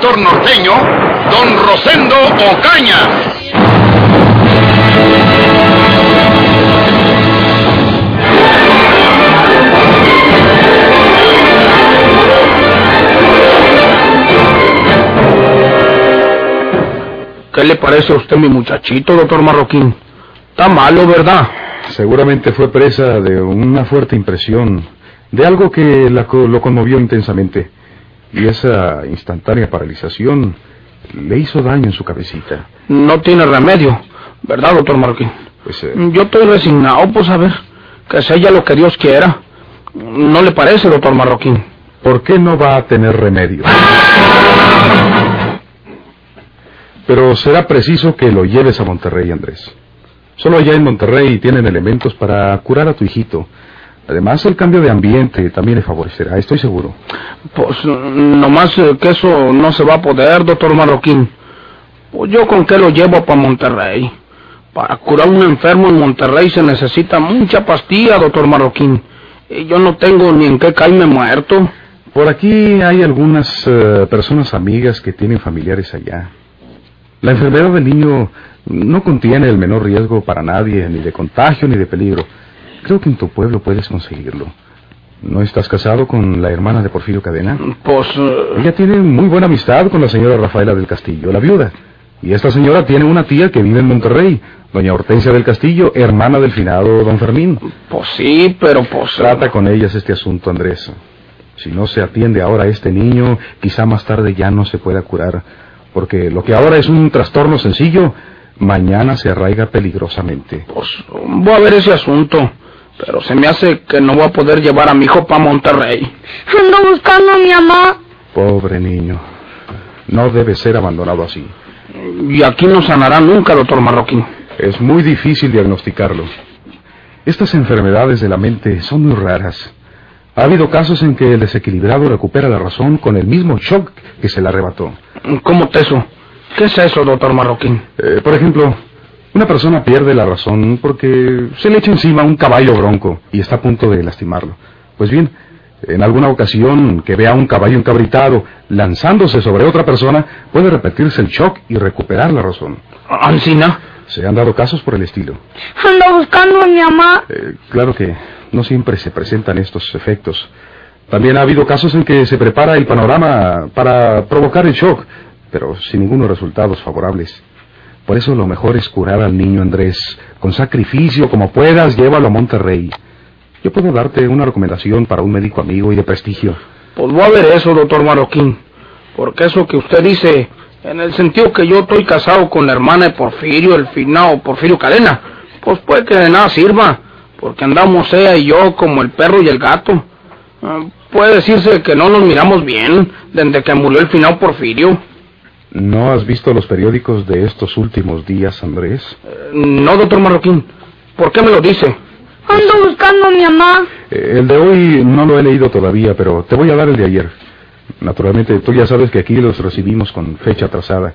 escritor norteño, don Rosendo Ocaña. ¿Qué le parece a usted mi muchachito, doctor Marroquín? Está malo, ¿verdad? Seguramente fue presa de una fuerte impresión, de algo que la lo conmovió intensamente. Y esa instantánea paralización le hizo daño en su cabecita. No tiene remedio, ¿verdad, doctor Marroquín? Pues eh, Yo estoy resignado, pues a ver, que sea ya lo que Dios quiera. ¿No le parece, doctor Marroquín? ¿por qué no va a tener remedio? Pero será preciso que lo lleves a Monterrey, Andrés. Solo allá en Monterrey tienen elementos para curar a tu hijito. Además, el cambio de ambiente también le favorecerá, estoy seguro. Pues nomás eh, que eso no se va a poder, doctor Marroquín. Pues yo con qué lo llevo para Monterrey. Para curar un enfermo en Monterrey se necesita mucha pastilla, doctor Marroquín. Y yo no tengo ni en qué caerme muerto. Por aquí hay algunas eh, personas amigas que tienen familiares allá. La enfermedad del niño no contiene el menor riesgo para nadie, ni de contagio ni de peligro. Creo que en tu pueblo puedes conseguirlo. ¿No estás casado con la hermana de Porfirio Cadena? Pues eh, Ella tiene muy buena amistad con la señora Rafaela del Castillo, la viuda. Y esta señora tiene una tía que vive en Monterrey, doña Hortensia del Castillo, hermana del finado don Fermín. pues sí, pero pues... Trata con ellas este asunto, Andrés. Si no se atiende ahora a este niño, quizá más tarde ya no se pueda curar, porque lo que ahora es un trastorno sencillo, mañana se arraiga peligrosamente. Pues voy a ver ese asunto. Pero se me hace que no voy a poder llevar a mi hijo para Monterrey. Ando buscando a mi mamá. Pobre niño. No debe ser abandonado así. Y aquí no sanará nunca, doctor Marroquín. Es muy difícil diagnosticarlo. Estas enfermedades de la mente son muy raras. Ha habido casos en que el desequilibrado recupera la razón con el mismo shock que se le arrebató. ¿Cómo te eso? ¿Qué es eso, doctor Marroquín? Eh, por ejemplo, una persona pierde la razón porque se le echa encima un caballo bronco y está a punto de lastimarlo. Pues bien, en alguna ocasión que vea un caballo encabritado lanzándose sobre otra persona, puede repetirse el shock y recuperar la razón. ¿Ancina? Se han dado casos por el estilo. Ando buscando a mi mamá. Eh, claro que no siempre se presentan estos efectos. También ha habido casos en que se prepara el panorama para provocar el shock, pero sin ningunos resultados favorables. Por eso lo mejor es curar al niño Andrés. Con sacrificio, como puedas, llévalo a Monterrey. Yo puedo darte una recomendación para un médico amigo y de prestigio. Pues voy a ver eso, doctor Marroquín. Porque eso que usted dice, en el sentido que yo estoy casado con la hermana de Porfirio, el finado Porfirio Cadena, pues puede que de nada sirva. Porque andamos ella y yo como el perro y el gato. Ah, puede decirse que no nos miramos bien desde que murió el finado Porfirio. ¿No has visto los periódicos de estos últimos días, Andrés? Eh, no, doctor Marroquín. ¿Por qué me lo dice? Ando buscando a mi mamá. Eh, el de hoy no lo he leído todavía, pero te voy a dar el de ayer. Naturalmente, tú ya sabes que aquí los recibimos con fecha atrasada.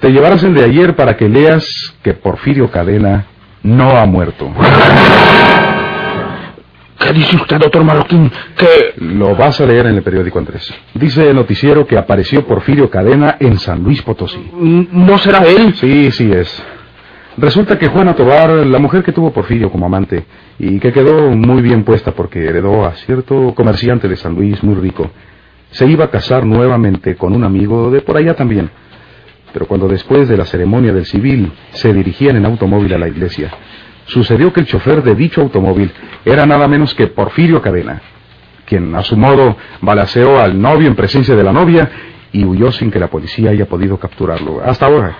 Te llevarás el de ayer para que leas que Porfirio Cadena no ha muerto. ¿Qué dice usted, doctor Marroquín? Que... Lo vas a leer en el periódico, Andrés. Dice el noticiero que apareció Porfirio Cadena en San Luis Potosí. mm, ¿No será él? Sí, sí es. Resulta que Juana Tobar, la mujer que tuvo Porfirio como amante, y que quedó muy bien puesta porque heredó a cierto comerciante de San Luis muy rico, se iba a casar nuevamente con un amigo de por allá también. Pero cuando después de la ceremonia del civil se dirigían en automóvil a la iglesia, sucedió que el chofer de dicho automóvil era nada menos que Porfirio Cadena, quien a su modo balaceó al novio en presencia de la novia y huyó sin que la policía haya podido capturarlo. Hasta ahora.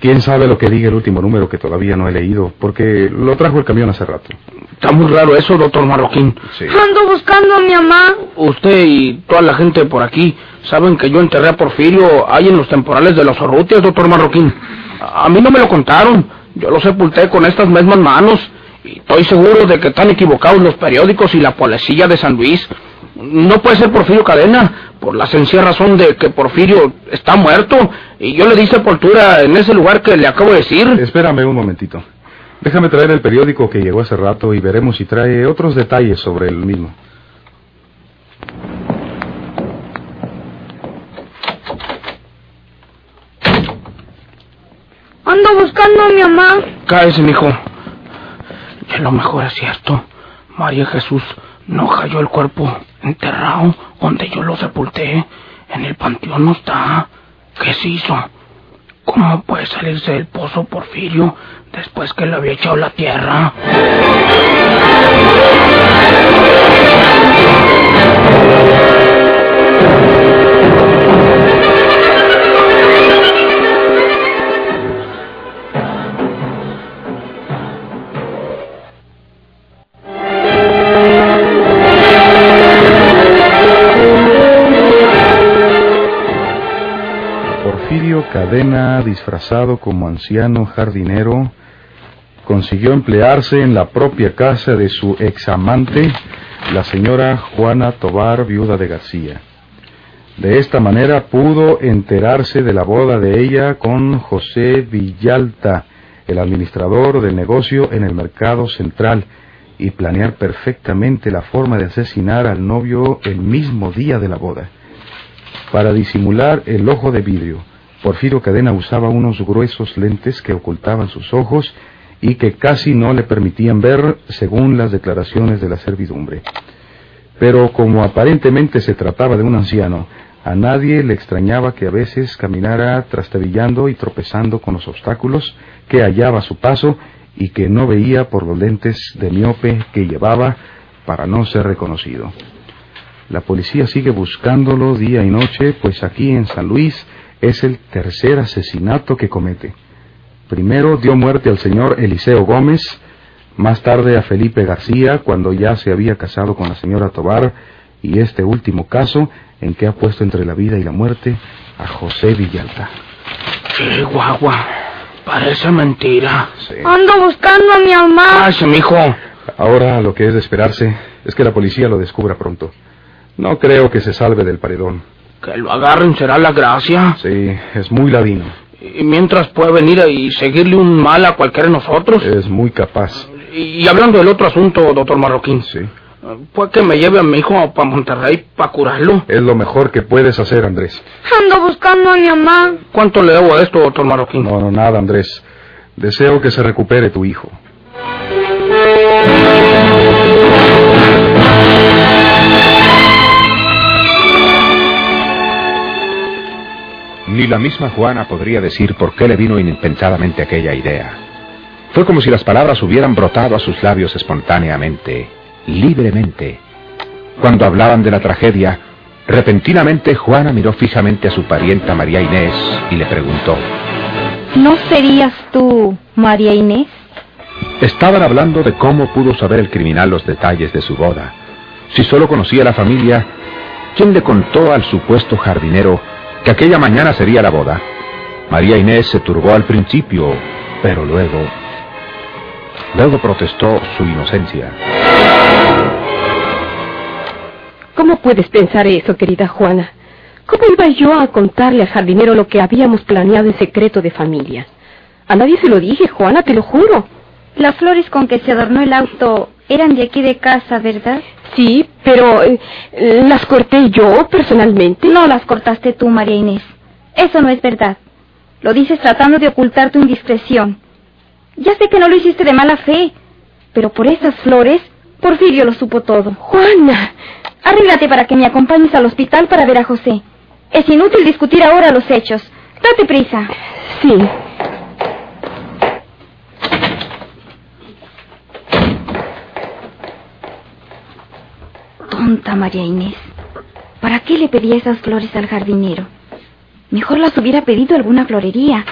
¿Quién sabe lo que diga el último número que todavía no he leído? Porque lo trajo el camión hace rato. Está muy raro eso, doctor Marroquín. Sí. Ando buscando a mi mamá. Usted y toda la gente por aquí saben que yo enterré a Porfirio ahí en los temporales de los Orrutias, doctor Marroquín. A mí no me lo contaron. Yo lo sepulté con estas mismas manos. Y estoy seguro de que están equivocados los periódicos y la policía de San Luis. No puede ser Porfirio Cadena, por la sencilla razón de que Porfirio está muerto. Y yo le di sepultura en ese lugar que le acabo de decir. Espérame un momentito. Déjame traer el periódico que llegó hace rato y veremos si trae otros detalles sobre el mismo. Ando buscando a mi mamá. Cállese, mijo. Y a lo mejor es cierto. María Jesús no cayó el cuerpo enterrado donde yo lo sepulté. En el panteón no está. ¿Qué se hizo? ¿Cómo puede salirse del pozo Porfirio después que le había echado la tierra? Cadena, disfrazado como anciano jardinero, consiguió emplearse en la propia casa de su examante, la señora Juana Tobar, viuda de García. De esta manera pudo enterarse de la boda de ella con José Villalta, el administrador del negocio en el mercado central, y planear perfectamente la forma de asesinar al novio el mismo día de la boda. Para disimular el ojo de vidrio, Porfirio Cadena usaba unos gruesos lentes que ocultaban sus ojos y que casi no le permitían ver según las declaraciones de la servidumbre. Pero como aparentemente se trataba de un anciano, a nadie le extrañaba que a veces caminara trastabillando y tropezando con los obstáculos que hallaba a su paso y que no veía por los lentes de miope que llevaba para no ser reconocido. La policía sigue buscándolo día y noche, pues aquí en San Luis es el tercer asesinato que comete. Primero dio muerte al señor Eliseo Gómez, más tarde a Felipe García cuando ya se había casado con la señora Tobar, y este último caso en que ha puesto entre la vida y la muerte a José Villalta. ¡Qué guagua! Parece mentira. Sí. Ando buscando a mi mamá. Cállese, mijo. Ahora lo que es de esperarse es que la policía lo descubra pronto. No creo que se salve del paredón. Que lo agarren será la gracia. Sí, es muy ladino. Y mientras puede venir y seguirle un mal a cualquiera de nosotros. Es muy capaz. Y hablando del otro asunto, doctor Marroquín, Sí. pues que me lleve a mi hijo para Monterrey para curarlo. Es lo mejor que puedes hacer, Andrés. Ando buscando a mi mamá. ¿Cuánto le debo a esto, doctor Marroquín? No, no, nada, Andrés. Deseo que se recupere tu hijo. Ni la misma Juana podría decir por qué le vino inesperadamente aquella idea. Fue como si las palabras hubieran brotado a sus labios espontáneamente, libremente. Cuando hablaban de la tragedia, repentinamente Juana miró fijamente a su parienta María Inés y le preguntó. ¿No serías tú, María Inés? Estaban hablando de cómo pudo saber el criminal los detalles de su boda. Si solo conocía la familia, ¿quién le contó al supuesto jardinero que aquella mañana sería la boda? María Inés se turbó al principio, pero luego... Luego protestó su inocencia. ¿Cómo puedes pensar eso, querida Juana? ¿Cómo iba yo a contarle al jardinero lo que habíamos planeado en secreto de familia? A nadie se lo dije, Juana, te lo juro. Las flores con que se adornó el auto eran de aquí de casa, ¿verdad? Sí, pero eh, las corté yo personalmente. No las cortaste tú, María Inés. Eso no es verdad. Lo dices tratando de ocultar tu indiscreción. Ya sé que no lo hiciste de mala fe, pero por esas flores, Porfirio lo supo todo. Juana, Arréglate para que me acompañes al hospital para ver a José. Es inútil discutir ahora los hechos. Date prisa. sí. Tonta María Inés. ¿Para qué le pedía esas flores al jardinero? Mejor las hubiera pedido alguna florería.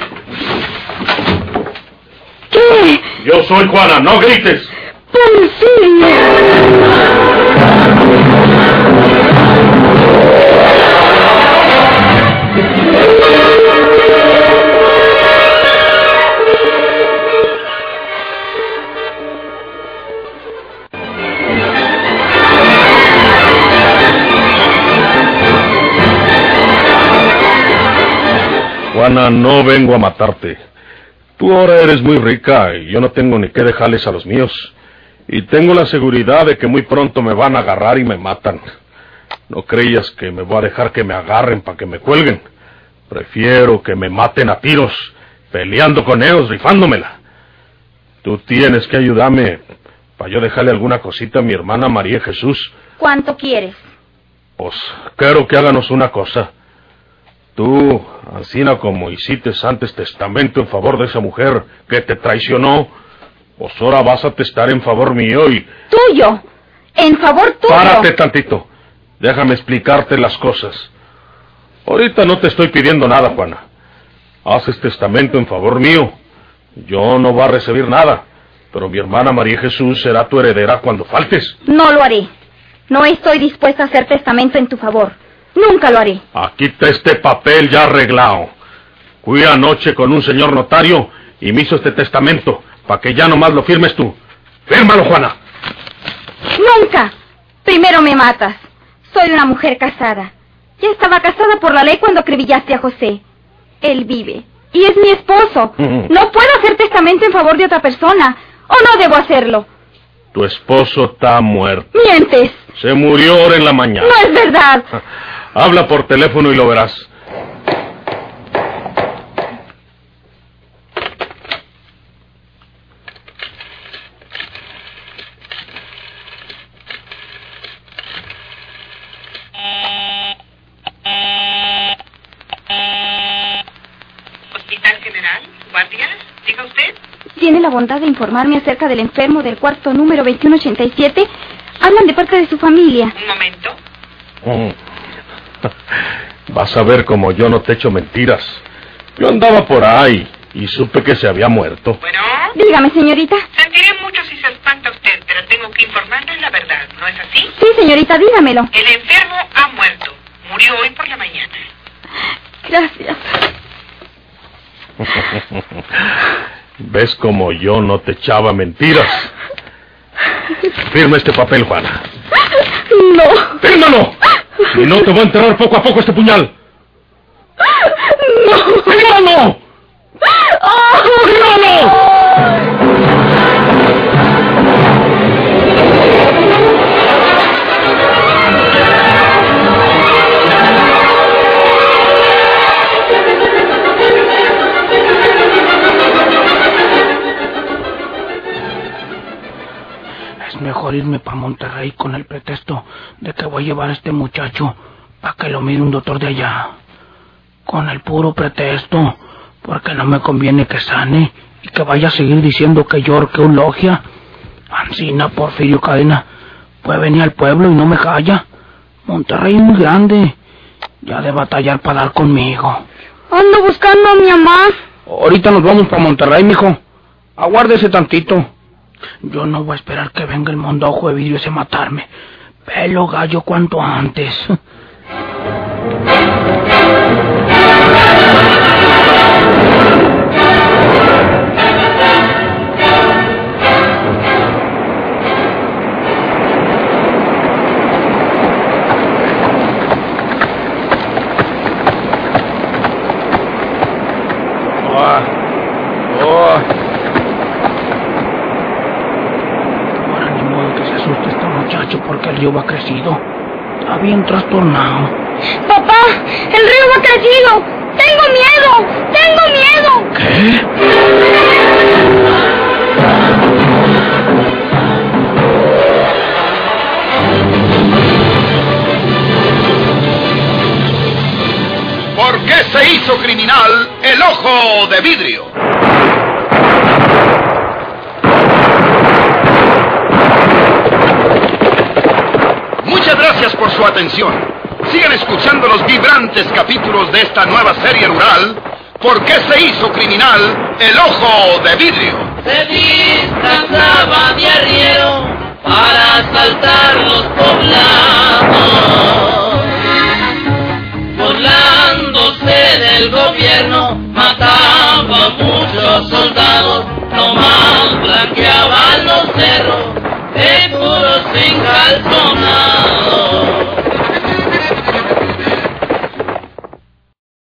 ¿Qué? Yo soy Juana, no grites. Porfirio. No vengo a matarte. Tú ahora eres muy rica y yo no tengo ni qué dejarles a los míos. Y tengo la seguridad de que muy pronto me van a agarrar y me matan. No creías que me voy a dejar que me agarren para que me cuelguen. Prefiero que me maten a tiros, peleando con ellos, rifándomela. Tú tienes que ayudarme para yo dejarle alguna cosita a mi hermana María Jesús. ¿Cuánto quieres? Pues quiero que háganos una cosa. Tú, Ancina, como hiciste antes testamento en favor de esa mujer que te traicionó, pues ahora vas a testar en favor mío y... Tuyo. En favor tuyo. Párate tantito. Déjame explicarte las cosas. Ahorita no te estoy pidiendo nada, Juana. Haces testamento en favor mío. Yo no voy a recibir nada. Pero mi hermana María Jesús será tu heredera cuando faltes. No lo haré. No estoy dispuesta a hacer testamento en tu favor. Nunca lo haré. Aquí está este papel ya arreglado. Fui anoche con un señor notario y me hizo este testamento para que ya nomás lo firmes tú. Fírmalo, Juana. Nunca. Primero me matas. Soy una mujer casada. Ya estaba casada por la ley cuando acribillaste a José. Él vive. Y es mi esposo. No puedo hacer testamento en favor de otra persona. ¿O no debo hacerlo? Tu esposo está muerto. Mientes. Se murió ahora en la mañana. No es verdad. Habla por teléfono y lo verás. Hospital General, guardia, diga usted. ¿Tiene la bondad de informarme acerca del enfermo del cuarto número 2187? Hablan de parte de su familia. Un momento. Vas a ver como yo no te echo mentiras. Yo andaba por ahí y supe que se había muerto. Bueno, Dígame, señorita. sentiré mucho si se espanta usted, pero tengo que informarle la verdad, ¿no es así? Sí, señorita, dígamelo. El enfermo ha muerto. Murió hoy por la mañana. Gracias. ¿Ves como yo no te echaba mentiras? Firma este papel, Juana. No. ¡Fírmalo! Y no te voy a enterrar poco a poco este puñal. No. ¡Fírmalo! ¡Fírmalo! Irme para Monterrey con el pretexto de que voy a llevar a este muchacho para que lo mire un doctor de allá. Con el puro pretexto, porque no me conviene que sane y que vaya a seguir diciendo que yo que un logia. Ancina, Porfirio Cadena, puede venir al pueblo y no me calla. Monterrey es muy grande. Ya de batallar para dar conmigo. Ando buscando a mi mamá. Ahorita nos vamos para Monterrey, mijo. Aguárdese tantito. Yo no voy a esperar que venga el mondojo de vidrio ese matarme. Pelo gallo cuanto antes. Crecido. Está bien trastornado. Papá, el río va crecido. Tengo miedo. Tengo miedo. ¿Qué? ¿Por qué se hizo criminal el ojo de vidrio? atención. Sigan escuchando los vibrantes capítulos de esta nueva serie rural. ¿Por qué se hizo criminal el ojo de vidrio? Se disfrazaba de arriero para asaltar los poblados, burlándose del gobierno, mataba a muchos soldados, nomás blanqueaban los cerros de puros encalzonados.